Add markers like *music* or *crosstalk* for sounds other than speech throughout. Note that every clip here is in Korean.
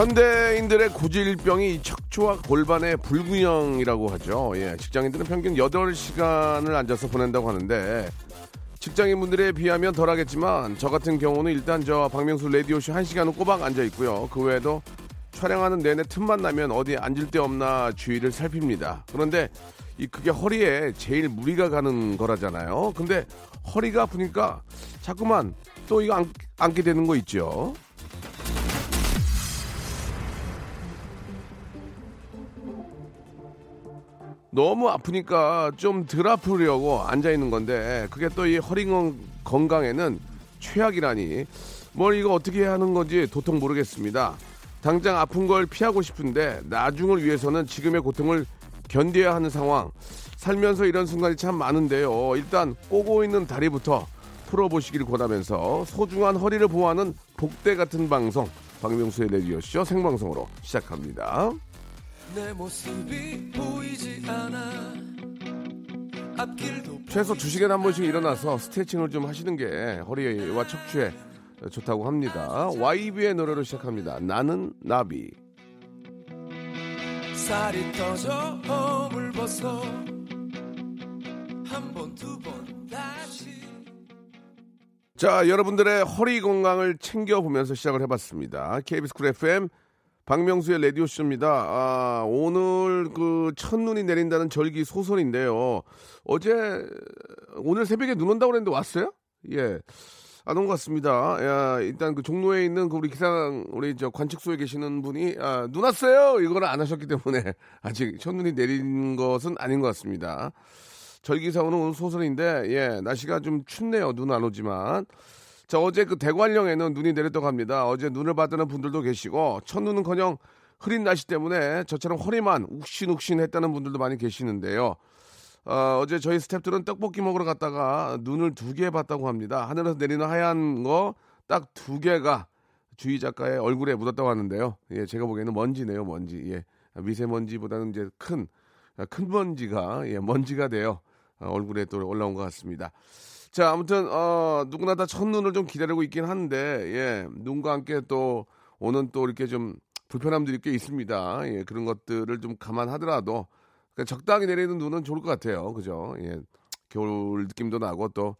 현대인들의 고질병이 척추와 골반의 불균형이라고 하죠. 예, 직장인들은 평균 8시간을 앉아서 보낸다고 하는데 직장인분들에 비하면 덜하겠지만 저 같은 경우는 일단 저 박명수 라디오쇼 1시간은 꼬박 앉아 있고요. 그 외에도 촬영하는 내내 틈만 나면 어디 앉을 데 없나 주위를 살핍니다. 그런데 이 그게 허리에 제일 무리가 가는 거라잖아요. 근데 허리가 아프니까 자꾸만 또 이거 앉, 앉게 되는 거 있죠. 너무 아프니까 좀 덜 아프려고 앉아 있는 건데 그게 또 이 허리 건- 건강에는 최악이라니 뭘 이거 어떻게 하는 건지 도통 모르겠습니다. 당장 아픈 걸 피하고 싶은데 나중을 위해서는 지금의 고통을 견뎌야 하는 상황. 살면서 이런 순간이 참 많은데요. 일단 꼬고 있는 다리부터 풀어보시길 권하면서 소중한 허리를 보호하는 복대 같은 방송 박명수의 레디오쇼 생방송으로 시작합니다. 내 모습이 보이지 않아 앞길도 최소 2시간에 한 번씩 일어나서 스트레칭을 좀 하시는 게 허리와 척추에 좋다고 합니다. YB의 노래로 시작합니다. 나는 나비. 살이 떠져 허물 벗어 한 번 두 번 다시 자, 여러분들의 허리 건강을 챙겨보면서 시작을 해봤습니다. KBS 쿨 FM 박명수의 라디오쇼입니다. 아, 오늘 그 첫눈이 내린다는 절기 소설인데요. 어제, 오늘 새벽에 눈 온다고 그랬는데 왔어요? 예. 안 온 것 같습니다. 야, 일단 그 종로에 있는 그 우리 기상, 우리 저 관측소에 계시는 분이, 아, 눈 왔어요! 이거를 안 하셨기 때문에 *laughs* 아직 첫눈이 내린 것은 아닌 것 같습니다. 절기사오는 오늘 소설인데, 예, 날씨가 좀 춥네요. 눈 안 오지만. 자, 어제 그 대관령에는 눈이 내렸다고 합니다. 어제 눈을 받는 분들도 계시고, 첫눈은 커녕 흐린 날씨 때문에 저처럼 허리만 욱신욱신 했다는 분들도 많이 계시는데요. 어, 제 저희 스탭들은 떡볶이 먹으러 갔다가 눈을 두 개 봤다고 합니다. 하늘에서 내리는 하얀 거 딱 두 개가 주희 작가의 얼굴에 묻었다고 하는데요. 예, 제가 보기에는 먼지네요, 먼지. 예, 미세먼지보다는 이제 큰, 큰 먼지가, 예, 먼지가 돼요. 어, 얼굴에 또 올라온 것 같습니다. 자, 아무튼, 어, 누구나 다 첫눈을 좀 기다리고 있긴 한데, 예, 눈과 함께 또 오는 또 이렇게 좀 불편함들이 꽤 있습니다. 예, 그런 것들을 좀 감안하더라도, 그러니까 적당히 내리는 눈은 좋을 것 같아요. 그죠? 예, 겨울 느낌도 나고 또,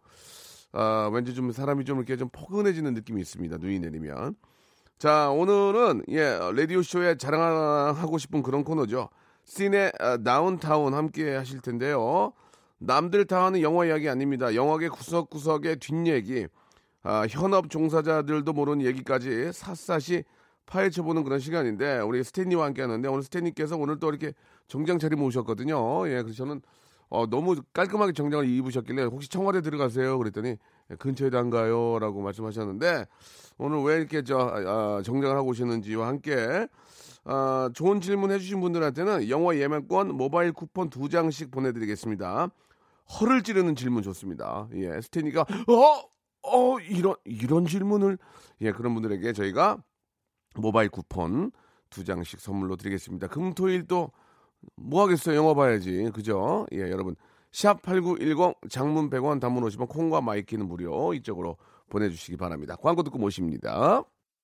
아, 왠지 좀 사람이 좀 이렇게 좀 포근해지는 느낌이 있습니다. 눈이 내리면. 자, 오늘은, 예, 라디오쇼에 자랑하고 싶은 그런 코너죠. 씬의 아, 다운타운 함께 하실 텐데요. 남들 다 하는 영화 이야기 아닙니다. 영화계 구석구석의 뒷얘기, 아, 현업 종사자들도 모르는 얘기까지 샅샅이 파헤쳐보는 그런 시간인데 우리 스탠리와 함께 하는데 오늘 스탠리께서 오늘 또 이렇게 정장 차림을 오셨거든요. 예, 그래서 저는 어, 너무 깔끔하게 정장을 입으셨길래 혹시 청와대 들어가세요? 그랬더니 예, 근처에도 안 가요? 라고 말씀하셨는데 오늘 왜 이렇게 저 아, 정장을 하고 오시는지와 함께 아, 좋은 질문 해주신 분들한테는 영화 예매권 모바일 쿠폰 두 장씩 보내드리겠습니다. 허를 찌르는 질문 좋습니다. 예, 스탠리가 어, 어 이런 이런 질문을 예 그런 분들에게 저희가 모바일 쿠폰 두 장씩 선물로 드리겠습니다. 금토일 또 뭐 하겠어요? 영화 봐야지. 그죠? 예, 여러분. 샵 8910 장문 100원 단문 50원 콩과 마이키는 무료 이쪽으로 보내주시기 바랍니다. 광고 듣고 모십니다.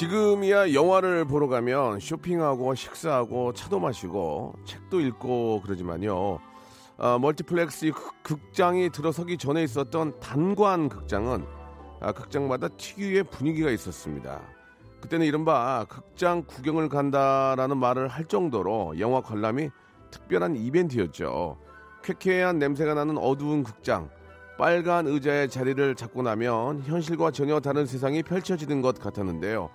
지금이야 영화를 보러 가면 쇼핑하고 식사하고 차도 마시고 책도 읽고 그러지만요. 아, 멀티플렉스 극- 극장이 들어서기 전에 있었던 단관 극장은 아, 극장마다 특유의 분위기가 있었습니다. 그때는 이른바 극장 구경을 간다라는 말을 할 정도로 영화 관람이 특별한 이벤트였죠. 쾌쾌한 냄새가 나는 어두운 극장, 빨간 의자에 자리를 잡고 나면 현실과 전혀 다른 세상이 펼쳐지는 것 같았는데요.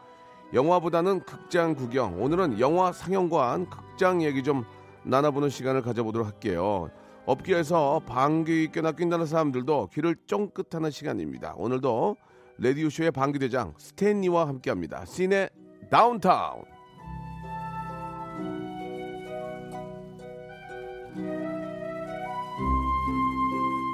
영화보다는 극장 구경, 오늘은 영화 상영관 극장 얘기 좀 나눠보는 시간을 가져보도록 할게요. 업계에서 방귀 껴나 낀다는 사람들도 귀를 쫑긋하는 시간입니다. 오늘도 레디오쇼의 방귀대장 스탠리와 함께합니다. 시네 다운타운.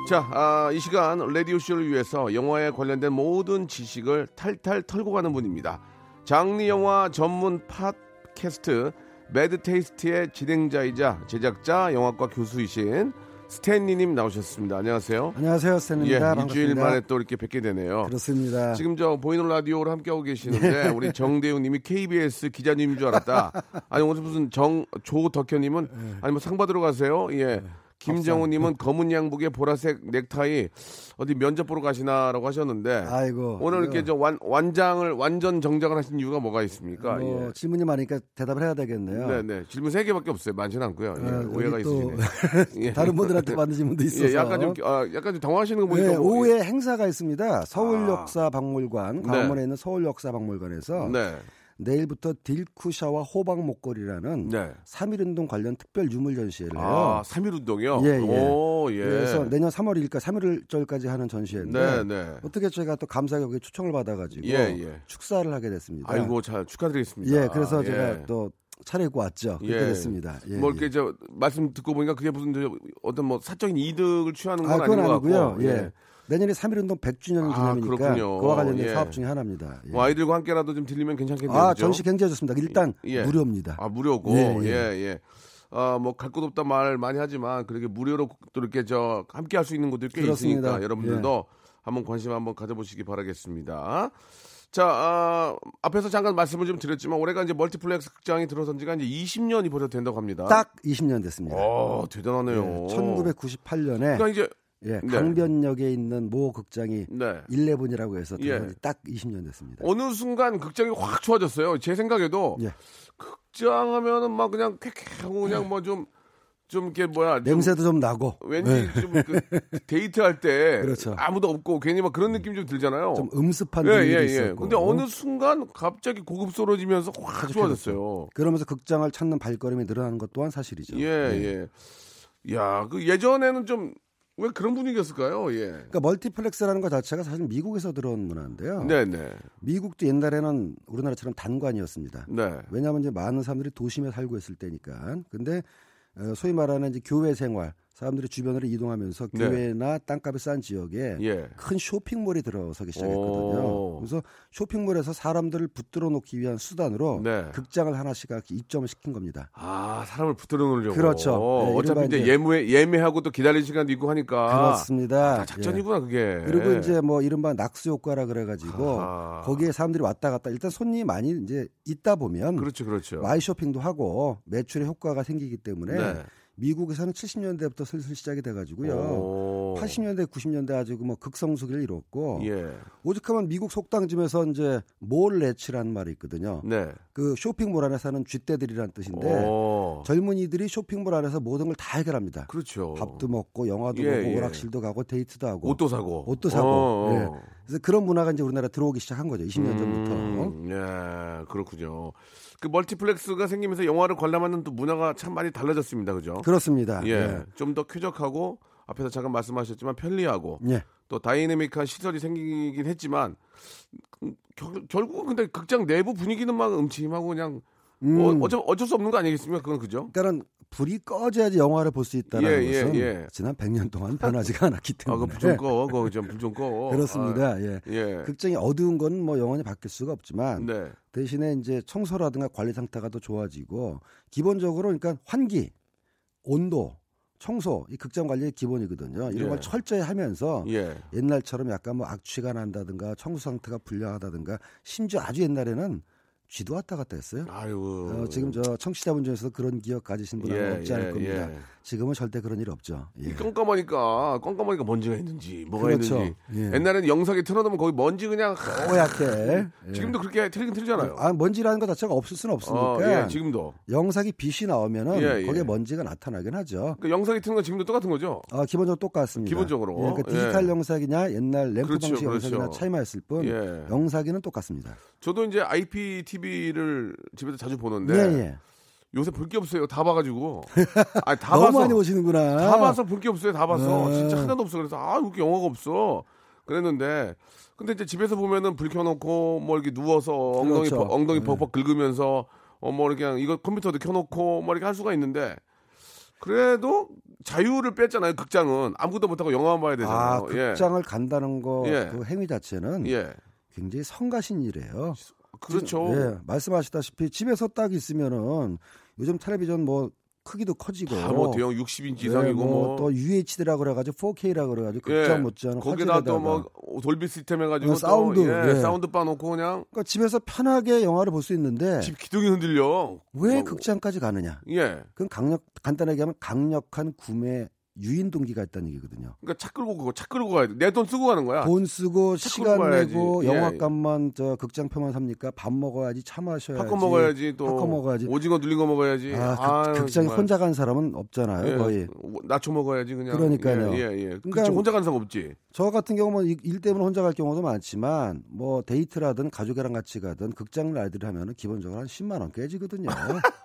자, 아, 이 시간 라디오쇼를 위해서 영화에 관련된 모든 지식을 탈탈 털고 가는 분입니다. 장르 영화 전문 팟캐스트 매드테이스트의 진행자이자 제작자 영화과 교수이신 스탠리님 나오셨습니다. 안녕하세요. 안녕하세요, 예, 스탠입니다. 일주일. 만에 또 이렇게 뵙게 되네요. 그렇습니다. 지금 저 보이는 라디오를 함께하고 계시는데 우리 정대웅님이 KBS 기자님인 줄 알았다. 아니 오늘 무슨 정 조덕현님은 아니 뭐 상 받으러 가세요? 예. 김정우님은 검은 양복에 보라색 넥타이 어디 면접 보러 가시나라고 하셨는데 아이고. 오늘 이렇게 저 완, 완장을 완전 정장을 하신 이유가 뭐가 있습니까? 뭐 예. 질문이 많으니까 대답을 해야 되겠네요. 네네 질문 세 개밖에 없어요. 많지는 않고요. 예, 아, 오해가 여기 또 있으시네. *laughs* 예. 다른 분들한테 받는 질문도 있어서. 예, 약간 좀 아, 약간 좀 당황하시는 거 보니까 네, 뭐- 오후에 행사가 있습니다. 아. 서울역사박물관, 네. 광화문에 있는 서울역사박물관에서 네. 내일부터 딜쿠샤와 호박 목걸이라는 네. 3.1운동 관련 특별 유물 전시회를 해요. 아, 3일 운동이요? 예, 예. 오, 예. 그래서 내년 3월 1일까 3일절까지 하는 전시회인데 네, 네. 어떻게 제가 또 감사하게 초청을 받아가지고 예, 예. 축사를 하게 됐습니다. 아이고, 잘 축하드리겠습니다. 예, 그래서 예. 제가 또 차려입고 왔죠. 그렇게 예. 됐습니다. 예, 뭐 예. 이렇게 저 말씀 듣고 보니까 그게 무슨 저 어떤 뭐 사적인 이득을 취하는 건 아, 아, 그건 닌것 아니고요. 같고. 예. 내년에 3.1운동 100주년 아, 기념이니까 그렇군요. 그와 관련된 예. 사업 중에 하나입니다. 예. 뭐 아이들과 함께라도 좀 들리면 괜찮겠네요. 아? 전시 굉장히 좋습니다. 일단 예. 무료입니다. 아, 무료고. 예, 예, 예. 예. 아, 뭐 갈 곳 없다 말 많이 하지만 그렇게 무료로 또 이렇게 저 함께 할 수 있는 곳들이 꽤 그렇습니다. 있으니까 여러분들도 한번 관심 한번 가져보시기 바라겠습니다. 자, 아, 앞에서 잠깐 말씀을 좀 드렸지만 올해가 이제 멀티플렉스 극장이 들어선 지가 이제 20년이 벌써 된다고 합니다. 딱 20년 됐습니다. 어, 대단하네요. 1998년에 그러니까 이제 예, 네. 강변역에 있는 모 극장이 네. 11이라고 해서 예. 딱 20년 됐습니다. 어느 순간 극장이 확 좋아졌어요. 제 생각에도 예. 극장 하면은 막 그냥 쾌쾌하고 그냥 뭐좀 좀 이렇게 뭐야 좀 냄새도 좀 나고 왠지 예. 좀그 데이트할 때 *laughs* 그렇죠. 아무도 없고 괜히 막 그런 느낌 좀 들잖아요. 좀 음습한 예, 분위기 예, 예. 있었고. 근데 어느 순간 갑자기 고급스러워지면서 확 좋아졌어요. 그러면서 극장을 찾는 발걸음이 늘어나는 것 또한 사실이죠. 예, 예. 야, 그 예전에는 좀 왜 그런 분위기였을까요? 예. 그러니까 멀티플렉스라는 것 자체가 사실 미국에서 들어온 문화인데요. 네, 네. 미국도 옛날에는 우리나라처럼 단관이었습니다. 네. 왜냐하면 이제 많은 사람들이 도심에 살고 있을 때니까. 근데 어, 소위 말하는 이제 교외 생활, 사람들이 주변으로 이동하면서 네. 교외나 땅값이 싼 지역에 예. 큰 쇼핑몰이 들어서기 시작했거든요. 오. 그래서 쇼핑몰에서 사람들을 붙들어 놓기 위한 수단으로 네. 극장을 하나씩 입점을 시킨 겁니다. 아, 사람을 붙들어 놓으려고. 그렇죠. 예, 어차피 이른바 이제 예매, 예매하고 또 기다릴 시간도 있고 하니까. 그렇습니다. 아, 다 작전이구나, 그게. 예. 그리고 이제 뭐 이른바 낙수 효과라 그래가지고 아하. 거기에 사람들이 왔다 갔다 일단 손님이 많이 이제 있다 보면 그렇죠, 그렇죠. 마이 쇼핑도 하고 매출의 효과가 생기기 때문에 네. 미국에서는 70년대부터 슬슬 시작이 돼가지고요. 오. 80년대, 90년대 아주 뭐 극성수기를 이뤘고 예. 오죽하면 미국 속담집에서 이제 mall rats라는 말이 있거든요. 네. 그 쇼핑몰 안에 사는 쥐떼들이라는 뜻인데 오. 젊은이들이 쇼핑몰 안에서 모든 걸 다 해결합니다. 그렇죠. 밥도 먹고 영화도 예, 보고 예. 오락실도 가고 데이트도 하고 옷도 사고. 옷도 사고. 어, 어. 예. 그래서 그런 문화가 이제 우리나라 들어오기 시작한 거죠. 20년 전부터. 음, 예, 그렇군요. 그 멀티플렉스가 생기면서 영화를 관람하는 또 문화가 참 많이 달라졌습니다. 그죠? 그렇습니다. 예. 좀더 쾌적하고 앞에서 잠깐 말씀하셨지만 편리하고 예. 또 다이내믹한 시설이 생기긴 했지만 음, 결, 결국은 근데 극장 내부 분위기는 막 음침하고 그냥 음. 어, 어쩔, 어쩔 수 없는 거 아니겠습니까? 그건 그죠? 그러니까 불이 꺼져야지 영화를 볼 수 있다는 예, 예, 것은 예. 지난 100년 동안 변하지가 않았기 아, 때문에. 그불 좀 꺼. 그거 좀불좀 꺼. *laughs* 그렇습니다. 예. 아, 예. 극장이 어두운 건 뭐 영원히 바뀔 수가 없지만 네. 대신에 이제 청소라든가 관리 상태가 더 좋아지고 기본적으로 그러니까 환기, 온도, 청소 이 극장 관리의 기본이거든요. 이런 예. 걸 철저히 하면서 예. 옛날처럼 약간 뭐 악취가 난다든가 청소 상태가 불량하다든가 심지어 아주 옛날에는 쥐도 왔다 갔다 했어요. 아이고. 어, 지금 저 청취자분 중에서 그런 기억 가지신 분은 예, 없지 않을 예, 겁니다. 예. 지금은 절대 그런 일 없죠. 예. 이 깜깜하니까 깜깜하니까 먼지가 있는지 뭐가 그렇죠. 있는지 예. 옛날에는 영상에 틀어놓으면 거기 먼지 그냥 하- 뽀얗게. 예. 지금도 그렇게 틀긴 틀잖아요. 아, 먼지라는 것 자체가 없을 수는 없으니까 어, 예, 지금도. 영상이 빛이 나오면은. 거기에 먼지가 나타나긴 하죠. 그러니까 영상이 트는 건 지금도 똑같은 거죠. 아, 기본적으로 똑같습니다. 기본적으로. 예, 그러니까 디지털 예. 영상이냐 옛날 램프 그렇죠, 방식 그렇죠. 영상이나 차이만 있을 뿐 예. 영상기는 똑같습니다. 저도 이제 IPTV 를 집에서 자주 보는데 예, 예. 요새 볼 게 없어요. 다 봐가지고. *laughs* 아니, 다 너무 봐서. 많이 보시는구나. 다 봐서 볼 게 없어요. 다 봐서. 네. 진짜 하나도 없어. 그래서 아, 이렇게 영화가 없어. 그랬는데 근데 이제 집에서 보면은 불 켜놓고 뭐 이렇게 누워서 엉덩이 그렇죠. 버- 엉덩이 네. 벅벅 긁으면서 어뭐 이렇게 그냥 이거 컴퓨터도 켜놓고 뭐 이렇게 할 수가 있는데 그래도 자유를 뺐잖아요. 극장은 아무것도 못하고 영화만 봐야 아, 되잖아요. 극장을 간다는 거, 예. 그 행위 자체는 예. 예. 굉장히 성가신 일이에요. 그렇죠. 예, 말씀하시다시피 집에서 딱 있으면은 요즘 텔레비전 뭐 크기도 커지고 다뭐 대형 60인치 예, 이상이고 뭐, 또 UHD라 그래가지고 4K라 그래가지고 예. 극장 못지않은 거기다 화질에다가 또뭐 돌비 시스템 해가지고 어, 또, 사운드, 예, 예. sound bar 놓고 그냥 그러니까 집에서 편하게 영화를 볼 수 있는데 집 기둥이 흔들려. 왜 뭐, 극장까지 가느냐? 예. 그건 강력 간단하게 하면 강력한 구매 유인 동기가 있다는 얘기거든요. 그러니까 차 끌고 그거 차 끌고 가야 돼. 내 돈 쓰고 가는 거야. 돈 쓰고 차 시간 가야지. 내고 예. 영화값만 저 극장표만 삽니까? 밥 먹어야지, 차 마셔야지. 팝콘 먹어야지 또 팝콘 먹어야지. 오징어 눌린 거 먹어야지. 아, 아유, 극, 장에. 혼자 간 사람은 없잖아요, 예. 거의. 나초 먹어야지 그냥. 그러니까요. 예, 예. 예. 그러니까 그치, 혼자 가는 사람 없지. 저 같은 경우는 일- 일 때문에 혼자 갈 경우도 많지만 뭐 데이트라든 가족이랑 같이 가든 극장 나들이를 하면은 기본적으로 한 10만 원 깨지거든요. *laughs*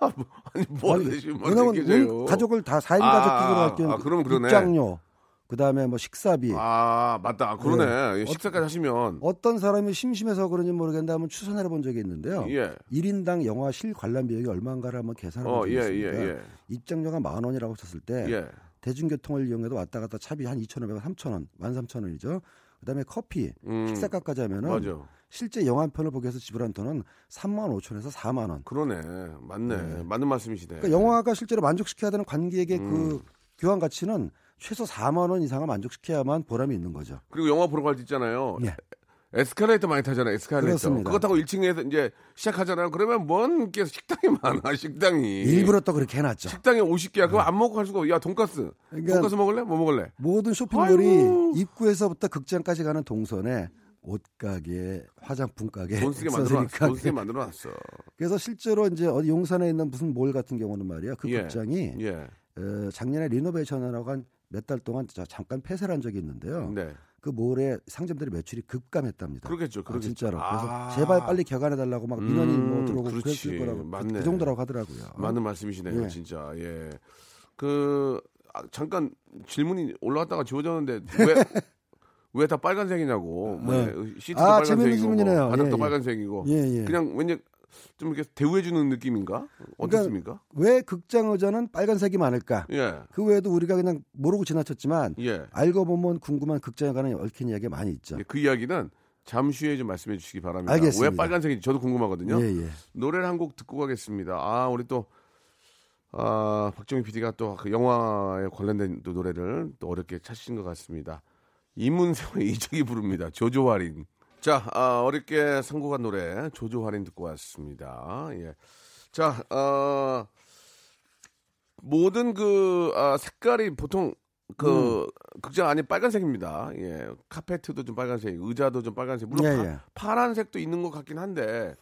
아니 뭐 아니, 대신 뭐 왜냐면 가족을 다 4인 아, 가족 아, 끼고 갈 경우 아, 그 러면 그러네. 극장료 그다음에 뭐 식사비 아 맞다. 아, 그러네. 예, 식사까지 하시면 어떤 사람이 심심해서 그런지 모르겠는데 한번 추천해 본 적이 있는데요. 예. 1인당 영화 실 관람 비용이 얼마인가를 한번 계산해 본 어, 적이 예. 예, 예. 입장료가 만 원이라고 쳤을 때 예. 대중교통을 이용해도 왔다 갔다 차비 한 2,500원, 3,000원, 13,000원이죠. 그다음에 커피, 음, 식사값까지 하면은 맞아. 실제 영화 한 편을 보기 위해서 지불한 돈은 3만 5천에서 4만 원. 그러네. 맞네. 네. 맞는 말씀이시네. 그러니까 영화가 실제로 만족시켜야 되는 관객의 음. 그 교환 가치는 최소 4만 원 이상을 만족시켜야만 보람이 있는 거죠. 그리고 영화 보러 갈 때 있잖아요. 예. 에스컬레이터 많이 타잖아요. 에스컬레이터. 그렇습니다. 그거 타고 1층에서 이제 시작하잖아요. 그러면 먼게 식당이 많아. 식당이. 일부러 또 그렇게 해놨죠. 식당에 50개야. 그거 안 먹고 갈 수가 없어. 야, 돈가스. 그러니까 돈가스 먹을래? 뭐 먹을래? 모든 쇼핑몰이 아이고. 입구에서부터 극장까지 가는 동선에 옷가게, 화장품 가게, 돈 쓰게 액세서리 만들어 놨어. 돈 가게. 쓰게 만들어 놨어. 그래서 실제로 이제 어디 용산에 있는 무슨 몰 같은 경우는 말이야. 그 예. 극장이 예. 어, 작년에 리노베이션하고 한 몇 달 동안 자- 잠깐 폐쇄를 한 적이 있는데요. 네. 그 몰의 상점들의 매출이 급감했답니다. 그렇겠죠. 아, 그렇겠죠. 진짜로. 그래서 아. 제발 빨리 개관해 달라고 막 민원이 뭐 음, 들어오고 그렇지. 그랬을 거라고 그- 맞네. 그 정도라고 하더라고요. 맞는 말씀이시네요. 예. 진짜. 예. 그 아, 잠깐 질문이 올라왔다가 지워졌는데 왜 *laughs* 왜다 빨간색이냐고. 뭐 네. 시트도 아, 빨간색이고. 뭐 바닥도 예, 예. 빨간색이고. 예, 예. 그냥 왠지 좀 이렇게 대우해주는 느낌인가? 어떻습니까? 왜 극장 의자는 빨간색이 많을까? 예. 그 외에도 우리가 그냥 모르고 지나쳤지만 예. 알고 보면 궁금한 극장에 관한 얽힌 이야기가 많이 있죠. 그 이야기는 잠시 후에 좀 말씀해 주시기 바랍니다. 알겠습니다. 왜 빨간색인지 저도 궁금하거든요. 예, 예. 노래를 한 곡 듣고 가겠습니다. 아, 우리 또, 아, 박정희 PD가 또 그 영화에 관련된 또 노래를 또 어렵게 찾으신 것 같습니다. 이문세의 *laughs* 이적이 부릅니다. 조조할인. 자, 아, 어렵게 선곡한 노래, 조조할인 듣고 왔습니다. 예. 자, 어, 모든 그, 아, 색깔이 보통 그, 극장 안이 빨간색입니다. 예. 카페트도 좀 빨간색, 의자도 좀 빨간색. 물론 예, 파, 예. 파란색도 있는 것 같긴 한데,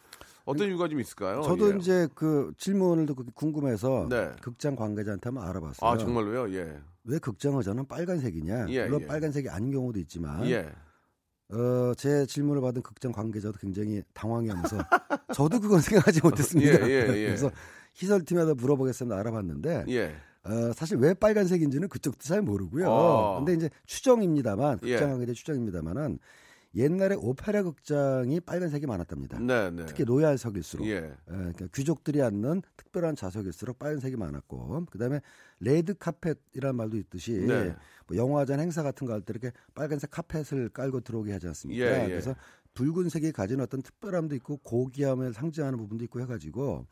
어떤 이유가 좀 있을까요? 저도 예. 이제 그 질문을 듣고 궁금해서 네. 극장 관계자한테 한번 알아봤어요. 아, 정말로요? 예. 왜 극장 의자는 빨간색이냐? 예, 물론 예. 빨간색이 아닌 경우도 있지만 예. 어, 제 질문을 받은 극장 관계자도 굉장히 당황해하면서 *laughs* 저도 그건 생각하지 못했습니다. 예, 예, 예. 그래서 희설팀에다 물어보겠습니다. 알아봤는데 예. 어, 사실 왜 빨간색인지는 그쪽도 잘 모르고요. 어. 근데 이제 추정입니다만 예. 극장 관계자 추정입니다만은 옛날에 오페라 극장이 빨간색이 많았답니다. 네, 네. 특히 로얄석일수록 예. 예, 그러니까 귀족들이 앉는 특별한 좌석일수록 빨간색이 많았고 그다음에 레드 카펫이라는 말도 있듯이 네. 뭐 영화전 행사 같은 거 할 때 이렇게 빨간색 카펫을 깔고 들어오게 하지 않습니까? 예, 예. 그래서 붉은색이 가진 어떤 특별함도 있고 고귀함을 상징하는 부분도 있고 해가지고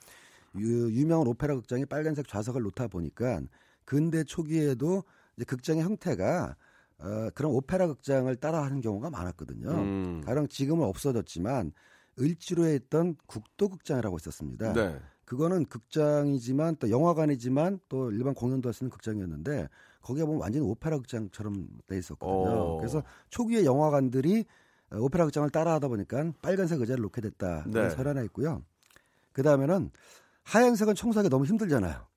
유, 유명한 오페라 극장이 빨간색 좌석을 놓다 보니까 근대 초기에도 이제 극장의 형태가 어, 그런 오페라 극장을 따라하는 경우가 많았거든요. 음. 가령 지금은 없어졌지만 을지로에 있던 국도극장이라고 있었습니다. 네. 그거는 극장이지만 또 영화관이지만 또 일반 공연도 할 수 있는 극장이었는데 거기가 보면 완전히 오페라 극장처럼 돼 있었거든요. 어. 그래서 초기에 영화관들이 어, 오페라 극장을 따라하다 보니까 빨간색 의자를 놓게 됐다. 네. 하나 있고요. 그 다음에는 하얀색은 청소하기 너무 힘들잖아요.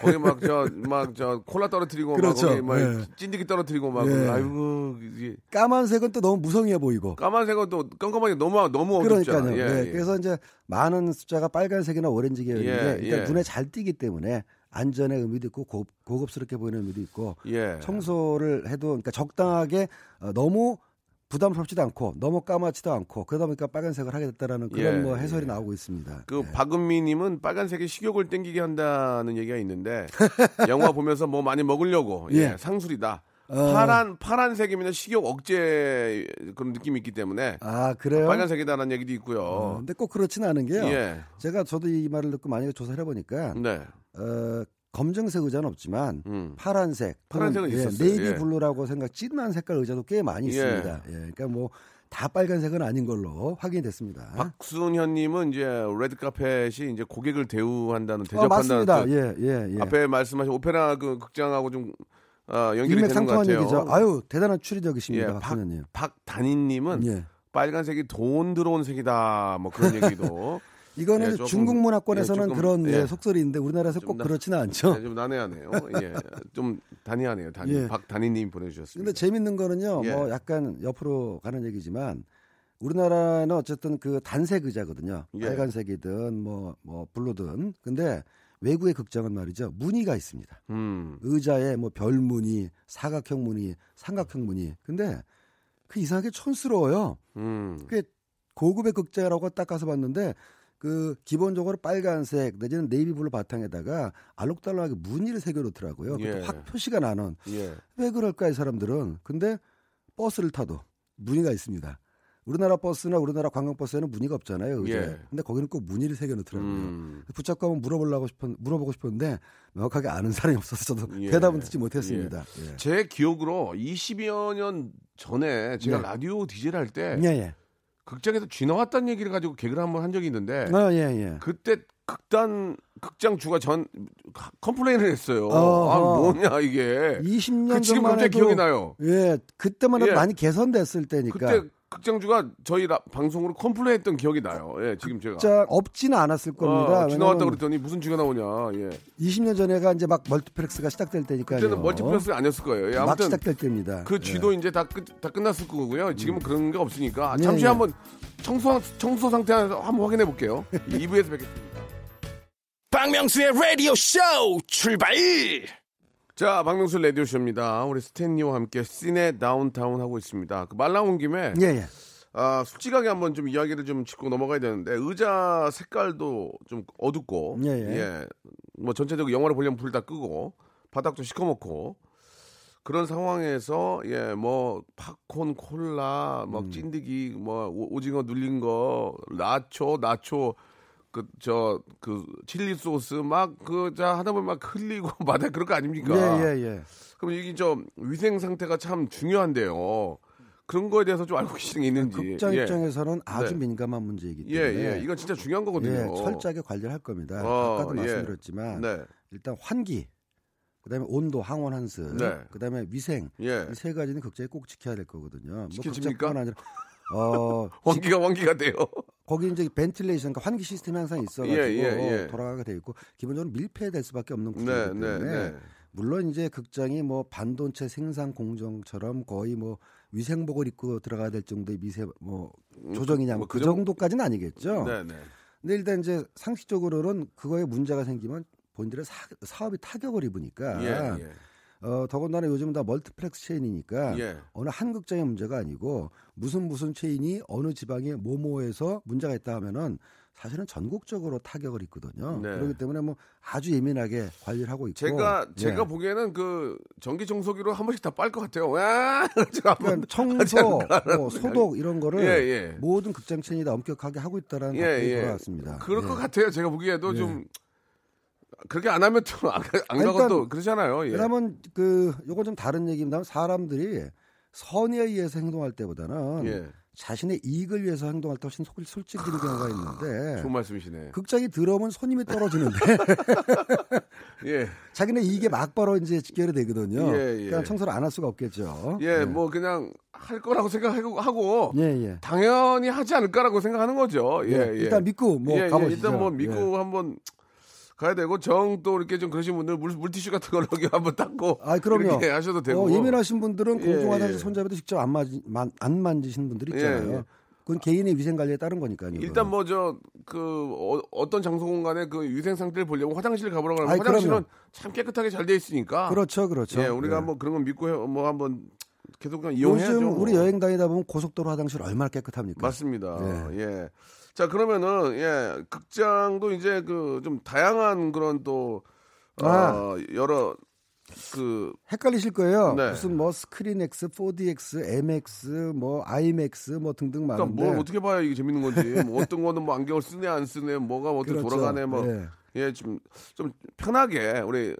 거기 막 저 막 저 콜라 떨어뜨리고 그렇죠. 막 거기 막 예. 찐득이 떨어뜨리고 막 예. 아이고 이게 까만색은 또 너무 무성해 보이고. 까만색은 또 깜깜하게 너무 너무 어둡잖아. 그러니까요. 예, 예, 예. 그래서 이제 많은 숫자가 빨간색이나 오렌지 계열인데 예, 일단 예. 눈에 잘 띄기 때문에 안전의 의미도 있고 고, 고급스럽게 보이는 의미도 있고 예. 청소를 해도 그러니까 적당하게 어, 너무 부담스럽지도 않고 너무 까맣지도 않고 그러다 보니까 빨간색을 하게 됐다라는 그런 예, 뭐 해설이 예. 나오고 있습니다. 그 예. 박은미님은 빨간색이 식욕을 땡기게 한다는 얘기가 있는데 *laughs* 영화 보면서 뭐 많이 먹으려고 예, 예. 상술이다. 어. 파란 파란색이면 식욕 억제 그런 느낌이 있기 때문에 아 그래요? 빨간색이다라는 얘기도 있고요. 어, 근데 꼭 그렇지는 않은 게요. 예, 제가 저도 이 말을 듣고 만약에 조사를 해보니까 네, 어, 검정색 의자는 없지만 음, 파란색, 파란색은 예, 있었어요. 네이비 예. 블루라고 생각 진한 색깔 의자도 꽤 많이 예. 있습니다. 예, 그러니까 뭐 다 빨간색은 아닌 걸로 확인이 됐습니다. 박순현님은 이제 레드 카펫이 이제 고객을 대우한다는 어. 대접한다는 예, 예, 예. 그 앞에 말씀하신 오페라 그 극장하고 좀 어, 연결이 되는 것 같아요. 얘기죠. 아유 대단한 추리력이십니다, 예, 박, 박선현님. 박단희님은 예. 빨간색이 돈 들어온 색이다. 뭐 그런 얘기도 *laughs* 이거는 예, 중국 문화권에서는 예, 조금, 그런 예, 예. 속설인데 우리나라에서 좀꼭 나- 그렇지는 않죠. 네, 좀 난해하네요. 예, 좀 단이하네요. 단이 예. 박단희님 보내주셨습니다. 근데 재밌는 거는요, 예. 뭐 약간 옆으로 가는 얘기지만 우리나라는 어쨌든 그 단색 의자거든요. 예. 빨간색이든 뭐, 뭐 블루든. 근데 외국의 극장은 말이죠. 무늬가 있습니다. 음, 의자에 뭐 별 무늬, 사각형 무늬, 삼각형 무늬. 근데 그 이상하게 촌스러워요. 음, 그 고급의 극장이라고 딱 가서 봤는데 그 기본적으로 빨간색 내지는 네이비블루 바탕에다가 알록달록하게 무늬를 새겨놓더라고요. 예. 확 표시가 나는. 예, 왜 그럴까 이 사람들은. 근데 버스를 타도 무늬가 있습니다. 우리나라 버스나 우리나라 관광버스에는 무늬가 없잖아요. 의자에. 예. 근데 거기는 꼭 무늬를 새겨놓더라고요. 음, 붙잡고 한번 물어보려고 싶은 물어보고 싶었는데 명확하게 아는 사람이 없어서 저도 예. 대답은 듣지 못했습니다. 예. 제 기억으로 20여 년 전에 제가 네. 라디오 디제이를 할 때 예, 예. 극장에서 쥐 나왔다는 얘기를 가지고 개그를 한 번 한 적이 있는데 아, 예, 예. 그때 극단 극장 주가 전 complain을 했어요. 어허. 아 뭐냐 이게. 20년 그 지금 전만 갑자기 해도 기억이 나요. 예, 그때만 해도 예. 많이 개선됐을 때니까. 그때 극장주가 저희 라- 방송으로 complain했던 기억이 나요. 예, 지금 제가. 자, 없지는 않았을 겁니다. 아, 쥐 나왔다 왜냐면 그랬더니 무슨 쥐가 나오냐. 예. 20년 전에가 이제 막 멀티플렉스가 시작될 때니까요. 그때는 멀티플렉스가 아니었을 거예요. 예, 막 아무튼 시작될 때입니다. 그 예. 쥐도 이제 다, 끝, 다 끝났을 거고요. 지금은 그런 게 없으니까 예, 잠시 예. 한번 청소 청소 상태 한번 확인해 볼게요. *laughs* 2부에서 뵙겠습니다. 박명수의 라디오 쇼 출발 자, 박명수 라디오 쇼입니다. 우리 스탠리와 함께 시네 다운타운 하고 있습니다. 그 말 나온 김에 예, 예. 아, 솔직하게 한번 좀 이야기를 좀 짚고 넘어가야 되는데 의자 색깔도 좀 어둡고 예, 예. 뭐 전체적으로 영화를 보려면 불 다 끄고 바닥도 시커멓고 그런 상황에서 예 뭐 팝콘 콜라 막 음. 찐득이 뭐 오- 오징어 눌린 거 나초 나초 그 저 그 칠리 소스 막 그 자 하다 보면 막 흘리고 *laughs* 마다 그럴 거 아닙니까? 예, 예, 예. 그럼 이게 좀 위생 상태가 참 중요한데요. 그런 거에 대해서 좀 알고 계시는 게 있는지. 극장 예. 입장에서는 아주 네. 민감한 문제이기 예, 때문에 예. 이건 진짜 중요한 거거든요. 예, 철저하게 관리를 할 겁니다. 어, 아까도 예. 말씀드렸지만 네. 일단 환기, 그다음에 온도, 항원 환수, 네. 그다음에 위생 예. 이세 가지는 극장에 꼭 지켜야 될 거거든요. 뭐 지켜집니까? 극장뿐만 아니라 *laughs* 어 환기가 환기가 돼요. 거기 이제 벤틸레이션, 그러니까 환기 시스템이 항상 있어가지고 예, 예, 예. 돌아가게 돼 있고 기본적으로 밀폐될 수밖에 없는 네, 구조이기 네, 때문에 네. 물론 이제 극장이 뭐 반도체 생산 공정처럼 거의 뭐 위생복을 입고 들어가야 될 정도의 미세 뭐 조정이냐 뭐 그, 그 정- 정도까지는 아니겠죠. 네, 네. 근데 일단 이제 상식적으로는 그거에 문제가 생기면 본인들의 사, 사업이 타격을 입으니까 예, 예. 어, 더군다나 요즘 다 멀티플렉스 체인이니까 예. 어느 한 극장의 문제가 아니고 무슨 무슨 체인이 어느 지방의 모모에서 문제가 있다 하면은 사실은 전국적으로 타격을 입거든요. 네. 그렇기 때문에 뭐 아주 예민하게 관리를 하고 있고 제가 예. 제가 보기에는 그 전기 청소기로 한 번씩 다 빨 것 같아요. 와, *laughs* 그러니까 청소, 뭐 소독 이런 거를 예, 예. 모든 극장 체인이 다 엄격하게 하고 있다라는 예, 예. 돌아왔습니다. 그럴 예. 것 같아요. 제가 보기에도 예. 좀 그렇게 안 하면 또안 가고 또 그러잖아요. 예. 왜냐하면 그 요건 좀 다른 얘기입니다. 사람들이 선의에 의해서 행동할 때보다는 예. 자신의 이익을 위해서 행동할 때 훨씬 속을 솔직해지는 경우가 있는데 좋은 말씀이시네. 극장이 들어오면 손님이 떨어지는데 *laughs* 예. 자기네 이익에 막바로 이제 직결이 되거든요. 예, 예. 그냥 청소를 안 할 수가 없겠죠. 예, 뭐 그냥 할 거라고 생각하고 하고 예, 예. 당연히 하지 않을까라고 생각하는 거죠. 예, 예, 예. 일단 믿고 뭐 예, 예, 가보시죠. 일단 뭐 믿고 예. 한번 가야 되고 정 또 이렇게 좀 그러신 분들 물, 물티슈 같은 걸로 여기 한번 닦고 아, 그럼요. 이렇게 하셔도 되고 어, 예민하신 분들은 예, 공중 화장실 예. 손잡이도 직접 안, 만, 안 만지시는 분들이 있잖아요. 예, 예. 그건 개인의 위생 관리에 따른 거니까요. 일단 뭐 저 그 어, 떤 장소 공간에 그 위생 상태를 보려고 화장실 가보라고 하면 아이, 화장실은 그럼요. 참 깨끗하게 잘 돼 있으니까 그렇죠, 그렇죠. 예, 우리가 예. 한번 그런 건 믿고 해, 뭐 한번 계속 그냥 이용해야죠. 요즘 뭐. 우리 여행 다니다 보면 고속도로 화장실 얼마나 깨끗합니까? 맞습니다. 예. 자 그러면은 예 극장도 이제 그 좀 다양한 그런 또 어, 아. 여러 그 헷갈리실 거예요. 네. 무슨 뭐 스크린X, 4DX, MX, 뭐 IMAX 뭐 등등 그러니까 많은데. 뭘 어떻게 봐야 이게 재밌는 건지 뭐 어떤 거는 뭐 안경을 쓰네 안 쓰네 뭐가 어떻게 그렇죠. 돌아가네 뭐 예. 예, 좀, 좀 편하게 우리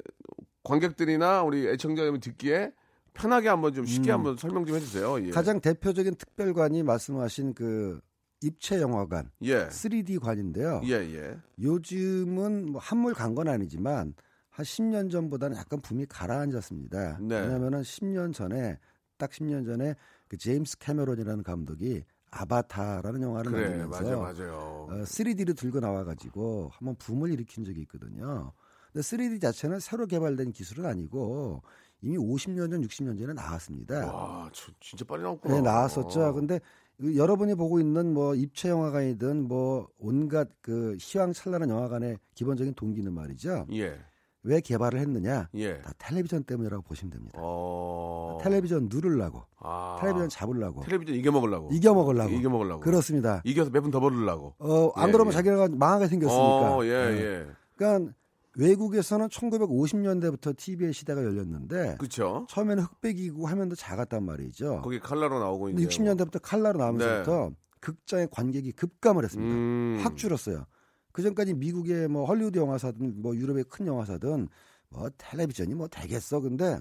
관객들이나 우리 애청자 여러분 듣기에 편하게 한번 좀 쉽게 한번 설명 좀 해주세요. 예. 음. 가장 대표적인 특별관이 말씀하신 그 입체 영화관, 예. 3D 관인데요. 예, 예. 요즘은 뭐 한물 간 건 아니지만 한 10년 전보다는 약간 붐이 가라앉았습니다. 네. 왜냐하면 10년 전에 딱 10년 전에 그 제임스 캐메론이라는 감독이 아바타라는 영화를 그래, 만들면서 맞아요. 어, 3D를 들고 나와가지고 한번 붐을 일으킨 적이 있거든요. 근데 3D 자체는 새로 개발된 기술은 아니고 이미 50년 전, 60년 전에 나왔습니다. 와, 저, 진짜 빨리 나왔구나. 네, 나왔었죠. 어. 근데 이 여러분이 보고 있는 뭐 입체 영화관이든 뭐 온갖 그 희왕찬란한 영화관의 기본적인 동기는 말이죠. 예, 왜 개발을 했느냐? 예. 다 텔레비전 때문이라고 보시면 됩니다. 어. 텔레비전 누르려고, 아. 텔레비전 잡으려고, 텔레비전 이겨 먹으려고. 이겨 먹으려고. 이겨 먹으려고. 그렇습니다. 이겨서 몇 분 더 벌으려고. 어, 안 예, 그러면 예. 자기가 망하게 생겼으니까. 어, 예, 네. 예. 그러니까 외국에서는 1950년대부터 TV의 시대가 열렸는데 그렇죠. 처음에는 흑백이고 화면도 작았단 말이죠. 거기 칼라로 나오고 이제. 60년대부터 칼라로 나오면서부터 극장의 관객이 급감을 했습니다. 음. 확 줄었어요. 그 전까지 미국의 뭐 헐리우드 영화사든 뭐 유럽의 큰 영화사든 뭐 텔레비전이 뭐 되겠어. 근데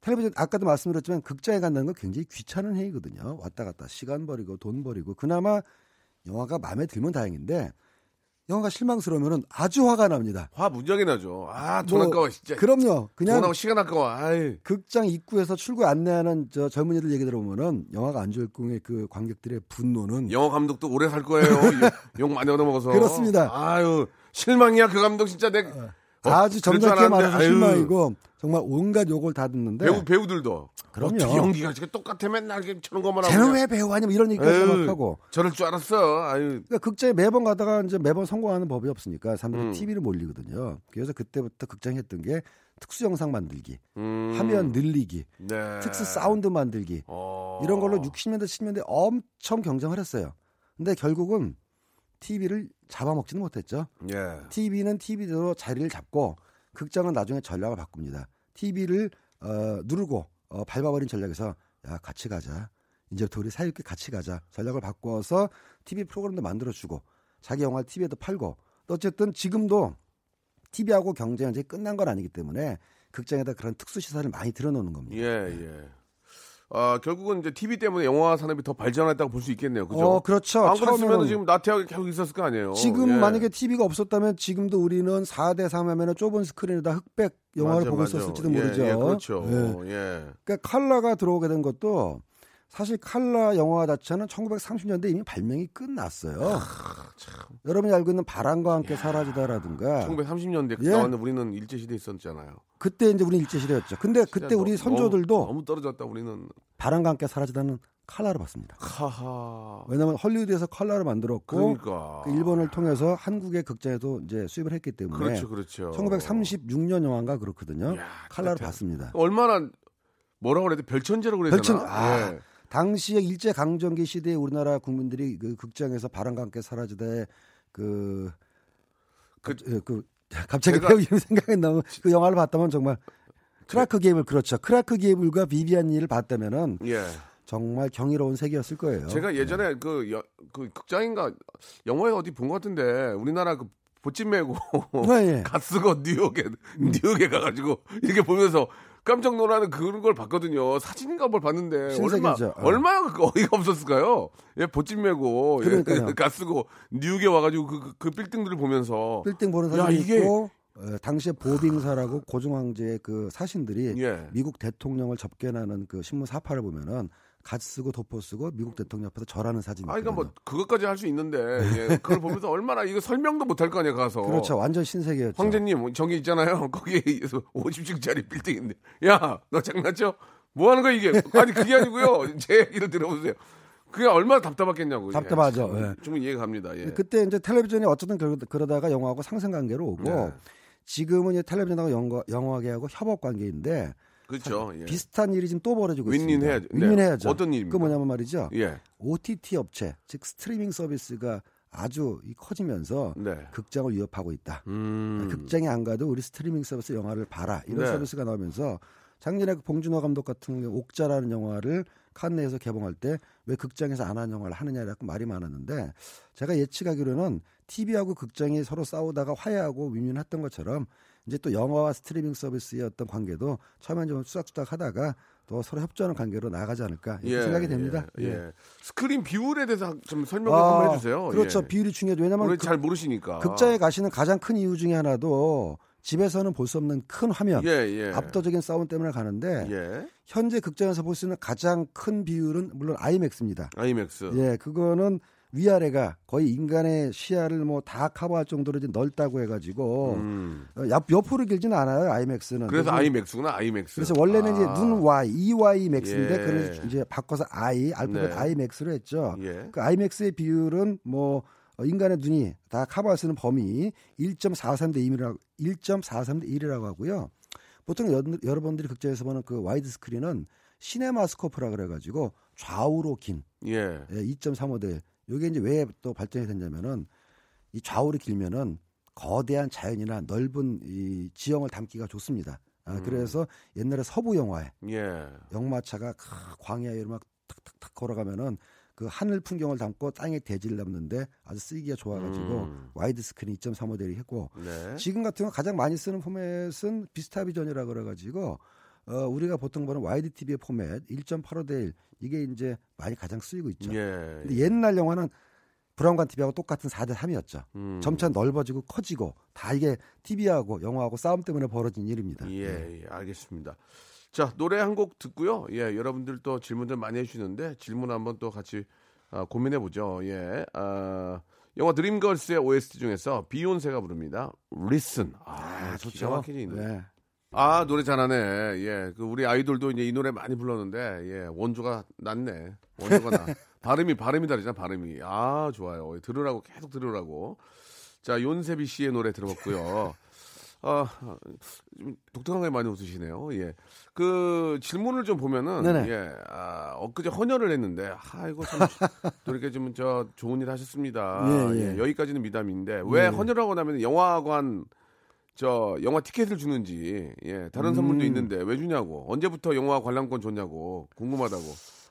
텔레비전 아까도 말씀드렸지만 극장에 간다는 건 굉장히 귀찮은 행위거든요. 왔다 갔다 시간 버리고 돈 버리고 그나마 영화가 마음에 들면 다행인데 영화가 실망스러우면 아주 화가 납니다. 화 무지하게 나죠. 아, 돈 뭐, 아까워, 진짜. 그럼요. 그냥 돈하고 시간 아까워. 아이. 극장 입구에서 출구 안내하는 저 젊은이들 얘기 들어보면은 영화가 안 좋을 경우에 그 관객들의 분노는 영화 감독도 오래 살 거예요. *laughs* 욕 많이 얻어먹어서. 그렇습니다. 아유, 실망이야, 그 감독 진짜 내. 어, 아주 말해서 아유. 실망이고 정말 온갖 욕을 다 듣는데 배우, 배우들도. 그럼요. 어떻게 연기가 지금 똑같아 맨날 저런 것만 하고. 쟤는. 왜 배우 아니면 이런 얘기까지 막 하고 저럴 줄 알았어. 아유. 그러니까 극장에 매번 가다가 이제 매번 성공하는 법이 없으니까 사람들이 음. TV를 몰리거든요. 그래서 그때부터 극장에 했던 게 특수 영상 만들기, 음. 화면 늘리기, 네. 특수 사운드 만들기 어. 이런 걸로 60년대 70년대 엄청 경쟁을 했어요. 근데 결국은 TV를 잡아먹지는 못했죠. 예. TV는 TV대로 자리를 잡고 극장은 나중에 전략을 바꿉니다. TV를 어, 누르고 어, 밟아버린 전략에서 야 같이 가자. 이제부터 우리 사이좋게 같이 가자. 전략을 바꿔서 TV 프로그램도 만들어주고 자기 영화를 TV에도 팔고 또 어쨌든 지금도 TV하고 경쟁이 이제 끝난 건 아니기 때문에 극장에다 그런 특수 시설을 많이 들어놓는 겁니다. 예, 예. 아, 결국은 이제 TV 때문에 영화 산업이 더 발전했다고 볼 수 있겠네요. 그죠? 어, 그렇죠. 안 그랬으면 지금 나태하게 계속 있었을 거 아니에요. 지금 예. 만약에 TV가 없었다면 지금도 우리는 4대 3 하면 좁은 스크린에다 흑백 영화를 맞아, 보고 맞아. 있었을지도 예, 모르죠. 예, 그렇죠. 예. 예. 그러니까 칼라가 들어오게 된 것도 사실 칼라 영화 자체는 1930년대 이미 발명이 끝났어요. 여러분이 알고 있는 바람과 함께 사라지다라든가 1930년대 예. 나왔는 우리는 일제 시대 있었잖아요. 그때 이제 우리 일제 시대였죠. 근데 그때 우리 너- 선조들도 너무, 너무 떨어졌다 우리는. 바람과 함께 사라지다는 칼라를 봤습니다. 하하. 왜냐하면 헐리우드에서 칼라를 만들었고 그러니까. 그 일본을 통해서 한국의 극장에도 이제 수입을 했기 때문에 그렇죠, 그렇죠. 1936년 영화인가 그렇거든요. 야, 칼라를 그때 봤습니다. 얼마나 뭐라고 그래야 돼? 별천지라고 그래야 별천- 되나? 아. 예. 당시에 일제 강점기 시대에 우리나라 국민들이 그 극장에서 바람과 함께 사라지다의 그, 그- 그, 그 *laughs* 갑자기 배우 이름 *laughs* 생각이 안 나면 그 영화를 봤다면 정말 클라크 게이블 그렇죠. 클라크 게이블과 비비안 리를 봤다면은 예. 정말 경이로운 세계였을 거예요. 제가 예전에 그, 여, 그 극장인가 영화에 어디 본 것 같은데 우리나라 그 보찜 메고 네, 예. *laughs* 갓 쓰고 뉴욕에 뉴욕에 가가지고 이렇게 보면서 깜짝 놀라는 그런 걸 봤거든요. 사진인가 뭘 봤는데 얼마 신세계죠. 어. 얼마나 그 어이가 없었을까요? 예, 보찜 메고 예. *laughs* 가쓰고 뉴욕에 와가지고 그, 그, 그 빌딩들을 보면서 빌딩 보는 야, 사진이 이게- 있고 어, 당시에 보빙사라고 고종 황제의 그 사신들이 예. 미국 대통령을 접견하는 그 신문 사파를 보면은 갓 쓰고 도포 쓰고 미국 대통령 앞에서 절하는 사진이 아, 그러니까 뭐 있거든요. 그것까지 할 수 있는데 예, *laughs* 그걸 보면서 얼마나 이거 설명도 못할 거 아니야 가서. 그렇죠. 완전 신세계였죠. 황제님 저기 있잖아요. *laughs* 거기 50층짜리 빌딩인데. 야, 너 장난쳐? 뭐 하는 거야 이게? 아니 그게 아니고요. *laughs* 제 얘기를 들어보세요. 그게 얼마나 답답했겠냐고. 답답하죠. 예. 예. 좀 이해가 갑니다. 예. 그때 이제 텔레비전이 어쨌든 그러- 그러다가 영화하고 상생관계로 오고 네. 지금은 이제 텔레비전하고 영화, 영화계하고 협업 관계인데 그렇죠. 예. 비슷한 일이 지금 또 벌어지고 윈윈 있습니다. 해야죠. 네. 윈윈해야죠. 어떤 일입니까? 그 뭐냐면 말이죠. 예. OTT 업체, 즉 스트리밍 서비스가 아주 이 커지면서 네. 극장을 위협하고 있다. 음. 극장에 안 가도 우리 스트리밍 서비스 영화를 봐라 이런 네. 서비스가 나오면서 작년에 그 봉준호 감독 같은 경우 옥자라는 영화를 칸네에서 개봉할 때 왜 극장에서 안 한 영화를 하느냐라고 말이 많았는데 제가 예측하기로는 TV하고 극장이 서로 싸우다가 화해하고 윈윈했던 것처럼 이제 또 영화와 스트리밍 서비스의 어떤 관계도 처음엔 좀 수락수락 하다가 또 서로 협조하는 관계로 나가지 않을까 이렇게 생각이 됩니다. 예. 예. 스크린 비율에 대해서 좀 설명 아, 좀 해주세요. 그렇죠. 예. 비율이 중요하죠. 왜냐하면 잘 모르시니까. 극장에 가시는 가장 큰 이유 중에 하나도 집에서는 볼 수 없는 큰 화면, 예, 예. 압도적인 사운드 때문에 가는데 예. 현재 극장에서 볼 수 있는 가장 큰 비율은 물론 아이맥스입니다. 아이맥스. 예, 그거는 위아래가 거의 인간의 시야를 뭐 다 커버할 정도로 이제 넓다고 해가지고 음. 어, 옆, 옆으로 길지는 않아요 아이맥스는. 그래서 아이맥스구나. 아이맥스. 그래서 원래는 이제 아. 눈 eye, EYE 맥스인데 예. 그걸 이제 바꿔서 I, 알파벳 네. 아이맥스로 했죠. 예. 그 아이맥스의 비율은 뭐 어, 인간의 눈이 다 커버할 수 있는 범위 1.43대 1이라고 1.43대 1이라고 하고요. 보통 여, 여러분들이 극장에서 보는 그 와이드 스크린은 시네마스코프라 그래가지고 좌우로 긴 예. 예, 2.35대 이게 이제 왜 또 발전이 됐냐면은 이 좌우로 길면은 거대한 자연이나 넓은 이 지형을 담기가 좋습니다. 아, 그래서 옛날에 서부 영화에 예. 역마차가 크, 광야에 막 탁탁탁 걸어가면은 그 하늘 풍경을 담고 땅에 대지를 담는데 아주 쓰기가 좋아가지고 음. 와이드 스크린 2.35대를 했고 네. 지금 같은 경우 가장 많이 쓰는 포맷은 비스타 비전이라 그래가지고 어, 우리가 보통 보는 와이드 TV의 포맷 1.85대 1 이게 이제 많이 가장 쓰이고 있죠. 예. 근데 옛날 영화는 브라운관 TV하고 똑같은 4대 3이었죠. 음. 점차 넓어지고 커지고 다 이게 TV하고 영화하고 싸움 때문에 벌어진 일입니다. 네. 예, 예, 알겠습니다. 자, 노래 한 곡 듣고요. 예, 여러분들 또 질문들 많이 해주시는데 질문 한번 또 같이 아, 고민해 보죠. 예, 아, 영화 드림걸스의 OST 중에서 비욘세가 부릅니다. Listen. 아, 기가 막히지 이 노래. 네. 아, 노래 잘하네. 예, 그 우리 아이돌도 이제 이 노래 많이 불렀는데 예, 원조가 낫네. 원조가 나. *laughs* 발음이 발음이 다르잖아, 발음이. 아, 좋아요. 들으라고 계속 들으라고. 자, 윤세비 씨의 노래 들어봤고요. 아, 좀 독특한 게 많이 웃으시네요. 예. 그 질문을 좀 보면은 네네. 예. 아, 엊그제 헌혈을 했는데 아이고 참또 이렇게 좀 저 좋은 일 하셨습니다. 예, 예. 예, 여기까지는 미담인데 왜 헌혈하고 나면 영화관 저 영화 티켓을 주는지 예 다른 음. 선물도 있는데 왜 주냐고 언제부터 영화 관람권 줬냐고 궁금하다고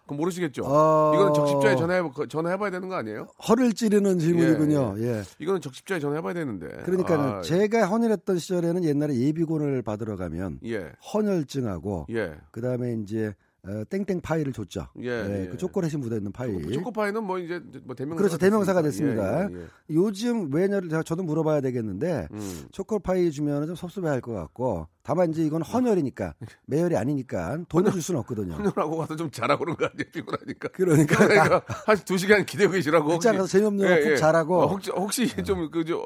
그럼 모르시겠죠 어. 이거는 적십자에 전화해 전화해봐야 되는 거 아니에요 허를 찌르는 질문이군요. 예. 이거는 적십자에 전화해봐야 되는데 그러니까는 아, 제가 헌혈했던 시절에는 옛날에 예비군을 받으러 가면 예 헌혈증하고 예. 그다음에 이제 어, 땡땡 파이를 줬죠. 예, 예. 그 초콜릿이 묻어 있는 파이. 초코 파이는 뭐 이제 뭐 대명사 그렇죠. 대명사가 됐습니다. 예, 예, 예. 요즘 왜냐를 제가 저도 물어봐야 되겠는데 음. 초코 파이 주면은 좀 섭섭해할 것 같고 다만 이제 이건 헌혈이니까 매혈이 아니니까 돈을 줄 수는 없거든요. 헌혈하고 가서 좀 자라고 그런 거 아니에요 피곤하니까 그러니까 그러니까 한두 시간 기대고 계시라고 극장 가서 재미없는 거푹 자라고. 어, 혹시 혹시 좀 그저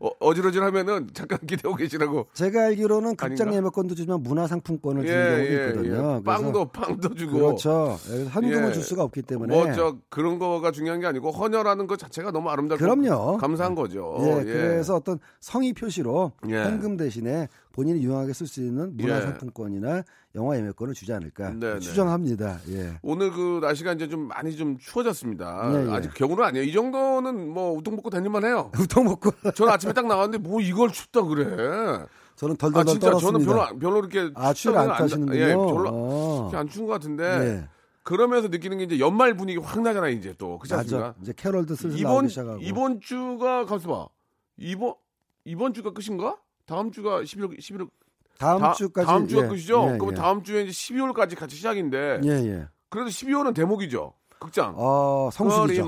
어, 지러질 하면은 잠깐 기대고 계시라고 제가 알기로는 극장? 예매권도 주지만 문화상품권을 예, 주는 경우도 예, 있거든요. 예. 빵도 빵도 주고 그렇죠. 예. 줄 수가 없기 때문에 뭐 저 그런 거가 중요한 게 아니고 헌혈하는 것 자체가 너무 아름답고 그럼요. 감사한 거죠. 예, 그래서 어떤 성의 표시로 예. 현금 대신에 본인이 유용하게 쓸 수 있는 문화상품권이나 영화 예매권을 주지 않을까 네, 네. 추정합니다. 예. 오늘 그 날씨가 이제 좀 많이 좀 추워졌습니다. 예, 예. 아직 겨울은 아니에요. 이 정도는 뭐 우통 벗고 다닐만 해요. *laughs* 우통 먹고 저는 아침에 딱 나왔는데 뭐 이걸 춥다 그래. 저는 아 덜덜덜 진짜 저는 떨었습니다. 별로 안- 별로 이렇게 아, 추위를 안 타시는군요. 예, 별로 어. 그렇게 안 추운 것 같은데 예. 그러면서 느끼는 게 이제 연말 분위기 확 나잖아요. 이제 또 그렇지 않습니까? 이제 캐럴도 슬슬 이번 나오기 시작하고. 이번 주가 가서 봐. 이번 이번 주가 끝인가? 다음 주가 11월 11월 다음 다, 주까지 다음 주가 예, 끝이죠? 예, 그럼 예. 다음 주에 이제 12월까지 같이 시작인데 예, 예. 그래도 12월은 대목이죠. 극장. 어, 성수기죠.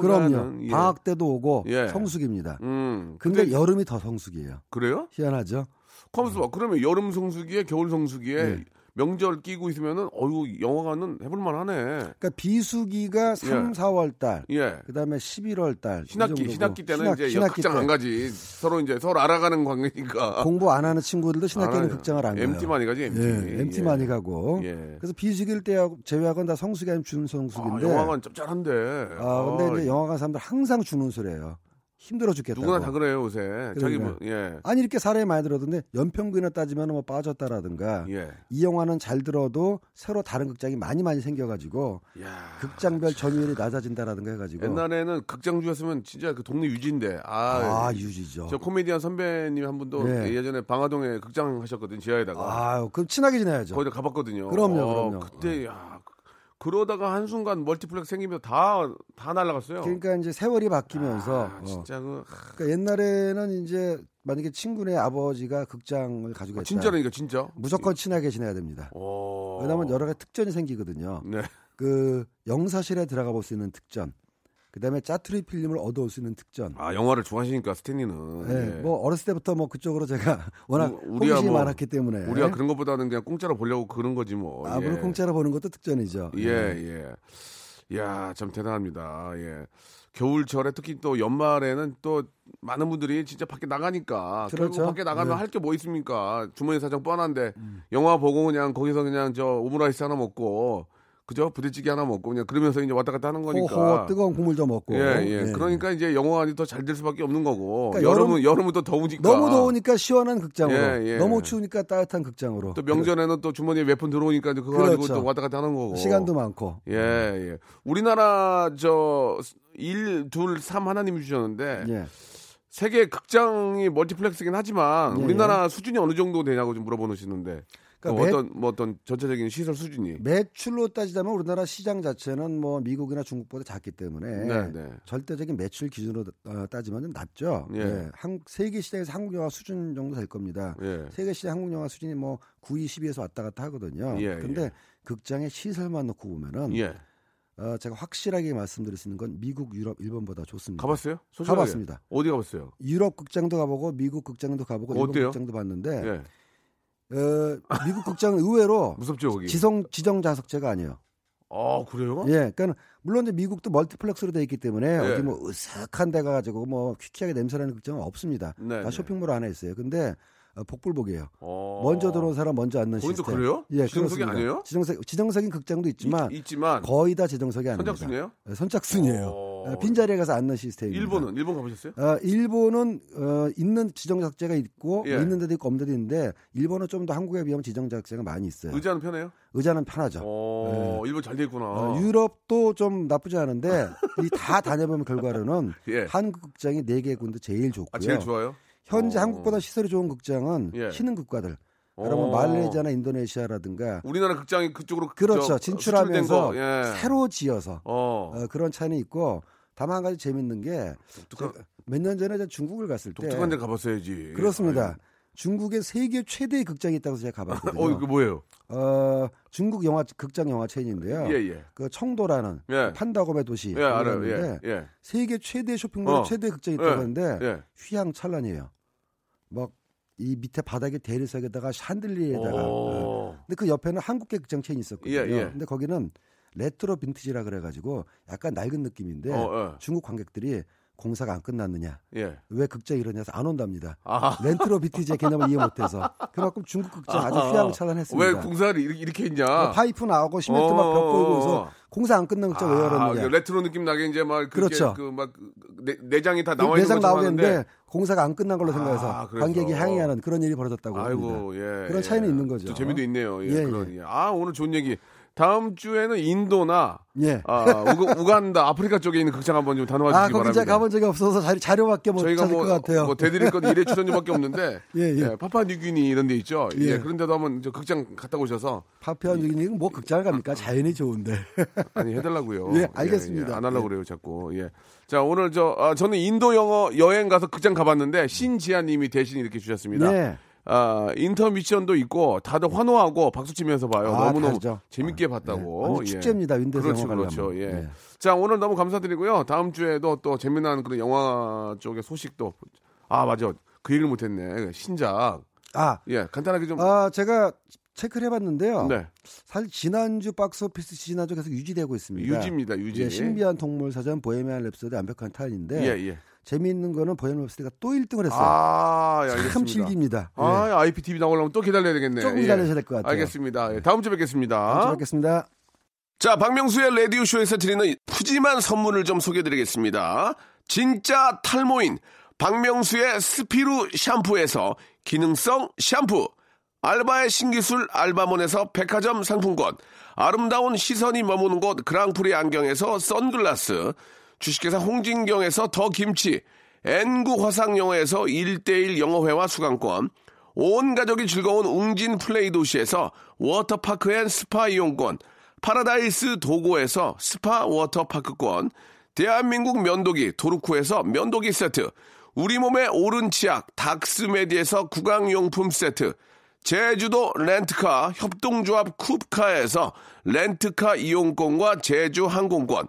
그럼요. 예. 방학 때도 오고 예. 성수기입니다. 음. 근데 여름이 더 성수기예요. 그래요? 희한하죠? 컴스 봐. 그러면 여름 성수기에 겨울 성수기에 예. 명절 끼고 있으면은 어이구 영화관은 해볼만 하네. 그러니까 비수기가 3, 예. 4월 달, 예. 그다음에 11월 달. 이 신학기. 신학기 때는 신학- 이제 신학기 극장 때. 안 가지. 서로 이제 서로 알아가는 관계니까. 공부 안 하는 친구들도 신학기는. 극장을 안 가요. MT 많이 가지, MT. 예, MT 예. 많이 가고. 예. 그래서 비수기일 때 제외하고는 다 성수기 아니면 아, 준성수기인데. 영화관 짭짤한데. 아, 근데 아, 이제 영화관 사람들 항상 주는 소리예요. 힘들어 죽겠다고. 누구나 다 그래요 요새. 뭐 그러니까. 예. 아니 이렇게 사례 많이 들었는데 연평균에 따지면 뭐 빠졌다라든가 예. 이 영화는 잘 들어도 새로 다른 극장이 많이 많이 생겨가지고 야. 극장별 점유율이 낮아진다라든가 해가지고 옛날에는 극장주였으면 진짜 그 동네 유지인데. 아. 아, 유지죠. 저 코미디언 선배님 한 분도 예. 예전에 방화동에 극장 하셨거든요 지하에다가 아유, 그럼 친하게 지내야죠. 거기다 가봤거든요. 그럼요, 어, 그럼요. 그때 야 그- 그러다가 한 순간 멀티플렉스 생기면 다다 날라갔어요. 그러니까 이제 세월이 바뀌면서 아, 어. 진짜 그 그러니까 옛날에는 이제 만약에 친구네 아버지가 극장을 가지고 아, 있다. 진짜라니까 진짜. 무조건 친하게 지내야 됩니다. 오. 왜냐하면 여러 가지 특전이 생기거든요. 네. 그 영사실에 들어가 볼 수 있는 특전, 그다음에 짜투리 필름을 얻어올 수 있는 특전. 아 영화를 좋아하시니까 스탠리는. 네, 예. 뭐 어렸을 때부터 뭐 그쪽으로 제가 *laughs* 워낙 우- 우리야 호기심이 뭐- 많았기 때문에 우리가 그런 것보다는 그냥 공짜로 보려고 그런 거지 뭐. 아, 물론 공짜로 보는 것도 특전이죠. 예, 예. 야, 참 대단합니다. 예. 겨울철에 특히 또 연말에는 또 많은 분들이 진짜 밖에 나가니까 결국 그렇죠. 밖에 나가면 네. 할게 뭐 있습니까? 주머니 사정 뻔한데 영화 보고 그냥 거기서 그냥 저 오므라이스 하나 먹고 그죠? 부대찌개 하나 먹고 그냥 그러면서 이제 왔다 갔다 하는 거니까. 호호 뜨거운 국물 좀 먹고. 예, 예. 네. 그러니까 이제 영화관이 더 잘 될 수밖에 없는 거고. 그러니까 여름은 여름은 또 더우니까. 너무 더우니까 시원한 극장으로, 예, 예. 너무 추우니까 따뜻한 극장으로. 또 명절에는 또 주머니에 몇 푼 들어오니까 그거 그렇죠. 가지고 또 왔다 갔다 하는 거고. 시간도 많고. 예, 예. 우리나라 저 1, 2, 3 하나님이 주셨는데 예. 세계 극장이 멀티플렉스긴 하지만 예, 우리나라 수준이 어느 정도 되냐고 좀 물어보시는데 그러니까 그 매- 어떤 뭐 어떤 전체적인 시설 수준이 매출로 따지자면 우리나라 시장 자체는 뭐 미국이나 중국보다 작기 때문에 네, 네. 절대적인 매출 기준으로 어, 따지면 낮죠. 예. 예. 한, 세계 시장에서 한국 영화 수준 정도 될 겁니다. 예. 세계 시장 한국 영화 수준이 뭐 9위, 10위에서 왔다 갔다 하거든요. 예, 근데 예. 극장의 시설만 놓고 보면은 예. 어, 제가 확실하게 말씀드릴 수 있는 건 미국, 유럽, 일본보다 좋습니다. 가봤어요? 솔직하게. 가봤습니다. 어디 가봤어요? 유럽 극장도 가보고 미국 극장도 가보고 일본 어때요? 극장도 봤는데 예. 어, 미국 극장은 의외로 *laughs* 무섭죠, 거기. 지성 지정 좌석제가 아니에요. 아, 그래요? 예, 그러니까 물론 이제 미국도 멀티플렉스로 돼 있기 때문에 예. 어디 뭐 으슥한 데 가 가지고 뭐 퀴퀴하게 냄새나는 극장은 없습니다. 네, 다 네. 쇼핑몰 안에 있어요. 근데 어, 복불복이에요. 어. 먼저 들어온 사람 먼저 앉는 거기도 시스템. 그래요? 예, 지정석이 그렇습니다. 아니에요? 지정석 지정석인 극장도 있지만 있, 있지만 거의 다 지정석이 아닙니다. 선착순이에요? 예, 선착순이에요. 어. 어, 빈 자리에 가서 앉는 시스템입니다. 일본은 일본 가보셨어요? 어, 일본은 어, 있는 지정석제가 있고 예. 뭐 있는 데도 있고 없는 데도 있는데 일본은 좀 더 한국에 비하면 지정석제가 많이 있어요. 의자는 편해요? 의자는 편하죠. 어, 일본 잘 돼 있구나. 어, 유럽도 좀 나쁘지 않은데 이 다 다녀보면 결과로는 *laughs* 예. 한국 극장이 네 개 군데 제일 좋고요. 아, 제일 좋아요? 현재 어. 한국보다 시설이 좋은 극장은 예. 신흥 국가들. 어. 여러분 말레이시아나 인도네시아라든가 우리나라 극장이 그쪽으로 그렇죠. 저, 진출하면서 예. 새로 지어서 어. 어, 그런 차이는 있고 다만 한 가지 재밌는 게 독특한, 몇년 전에 중국을 갔을 때 독특한 데 가봤어야지. 그렇습니다. 중국에 세계 최대의 극장이 있다고 제가 가봤거든요. *laughs* 어, 이거 뭐예요? 어, 중국 영화 극장 영화 체인인데요. 예, 예. 그 청도라는 예. 판다곰의 도시 예, 알아요. 예, 예. 세계 최대 쇼핑몰 어. 최대 극장이 있다고 예, 하는데 예. 휘황찬란이에요. 막 이 밑에 바닥에 대리석에다가 샹들리에다가. 오. 근데 그 옆에는 한국계 극장 체인이 있었거든요. 예, 예. 근데 거기는 레트로 빈티지라 그래가지고 약간 낡은 느낌인데 어, 중국 관객들이 공사가 안 끝났느냐, 예. 예. 왜 극장이 이러냐 해서 안 온답니다. 아. 레트로 빈티지의 개념을 이해 못해서 그만큼 중국 극장 아주 휘황찬란했습니다. 왜 공사를 이렇게, 이렇게 했냐? 뭐 파이프 나오고 시멘트 막벽 보이고 해서 공사 안 끝난 극장 왜 아, 열었느냐. 그 레트로 느낌 나게 이제 막 그렇죠. 그막 내장이 다그 나와 있는 내장 나오겠는데 공사가 안 끝난 걸로 생각해서 아. 관객이 항의하는 그런 일이 벌어졌다고 합니다. 아이고 예. 그런 예. 차이는 있는 거죠. 또 재미도 있네요. 예. 예, 그런 예. 아 오늘 좋은 얘기. 다음 주에는 인도나 예. 아, 우가, 우간다 아프리카 쪽에 있는 극장 한번 좀 다녀와 아, 주시기 거기 바랍니다. 제가 가본 적이 없어서 자료, 자료 밖에 못 저희가 뭐, 것 같아요. 뭐 대드릴 건 일회 출연료밖에 없는데 *laughs* 예, 예. 파파뉴기니 이런 데 있죠. 예. 예. 그런 데도 한번 저 극장 갔다 오셔서 파피아 뉴기니는 뭐 극장을 갑니까? 자연이 좋은데. *laughs* 아니 해달라고요. 예, 알겠습니다. 안 하려고 예. 그래요, 자꾸. 예. 자, 오늘 저 아, 저는 인도 영어 여행 가서 극장 가봤는데 신지아님이 대신 이렇게 주셨습니다. 네. 아, 인터 미션도 있고 다들 환호하고 박수 치면서 봐요. 아, 너무너무 다르죠. 재밌게 네, 봤다고. 완전 축제입니다. 윈대에서 그렇죠, 그렇죠. 예. 네. 자, 오늘 너무 감사드리고요. 다음 주에도 또 재미난 그런 영화 쪽의 소식도 아, 맞아. 그 얘기를 못 했네. 신작. 아, 예, 간단하게 좀 아 제가 체크를 해봤는데요. 네. 사실 지난주 박스오피스 지난주 계속 유지되고 있습니다. 유지입니다. 유지. 예, 신비한 동물 사전 보헤미안 랩소디 완벽한 타인인데 예, 예. 재미있는 거는 랩소디가 또 1등을 했어요. 아, 예, 참 알겠습니다. 즐깁니다. 예. 아, IPTV 나오려면 또 기다려야 되겠네. 조금 예. 기다리셔야 될 것 같아요. 알겠습니다. 예, 다음 주에 뵙겠습니다. 다음 주에 뵙겠습니다. 자, 박명수의 라디오쇼에서 드리는 푸짐한 선물을 좀 소개해드리겠습니다. 진짜 탈모인 박명수의 스피루 샴푸에서 기능성 샴푸, 알바의 신기술 알바몬에서 백화점 상품권, 아름다운 시선이 머무는 곳 그랑프리 안경에서 선글라스, 주식회사 홍진경에서 더 김치, N구 화상영어에서 1대1 영어회화 수강권, 온 가족이 즐거운 웅진 플레이 도시에서 워터파크 and 스파 이용권, 파라다이스 도고에서 스파 워터파크권, 대한민국 면도기 도루코에서 면도기 세트, 우리 몸에 옳은 치약 닥스메디에서 구강용품 세트, 제주도 렌트카 협동조합 쿱카에서 렌트카 이용권과 제주 항공권,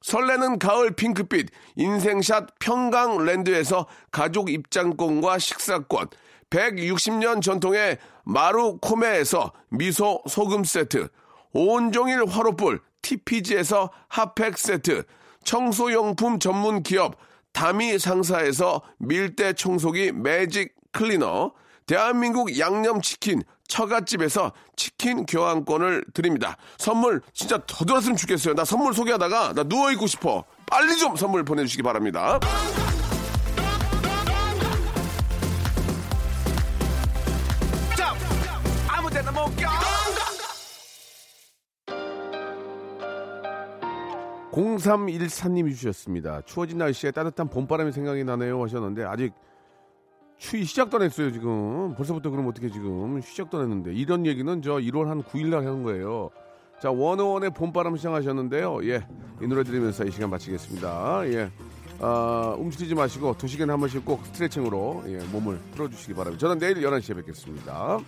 설레는 가을 핑크빛 인생샷 평강랜드에서 가족 입장권과 식사권, 160년 전통의 마루코메에서 미소 소금 세트, 온종일 화로불 TPG에서 핫팩 세트, 청소용품 전문 기업 다미 상사에서 밀대 청소기 매직 클리너, 대한민국 양념치킨 처갓집에서 치킨 교환권을 드립니다. 선물 진짜 더 들었으면 좋겠어요. 나 선물 소개하다가 나 누워있고 싶어. 빨리 좀 선물 보내주시기 바랍니다. 아무데나 못 가. 0314님이 주셨습니다. 추워진 날씨에 따뜻한 봄바람이 생각이 나네요 하셨는데 아직 추위 시작도 안 했어요 지금 벌써부터 그럼 어떻게 지금 시작도 안 했는데 이런 얘기는 저 1월 한 9일 날 하는 거예요. 자 원어원의 봄바람 시작하셨는데요. 예, 이 노래 들으면서 이 시간 마치겠습니다. 예, 아, 움츠리지 마시고 두 시간에 한 번씩 꼭 스트레칭으로 예, 몸을 풀어주시기 바랍니다. 저는 내일 11시에 뵙겠습니다.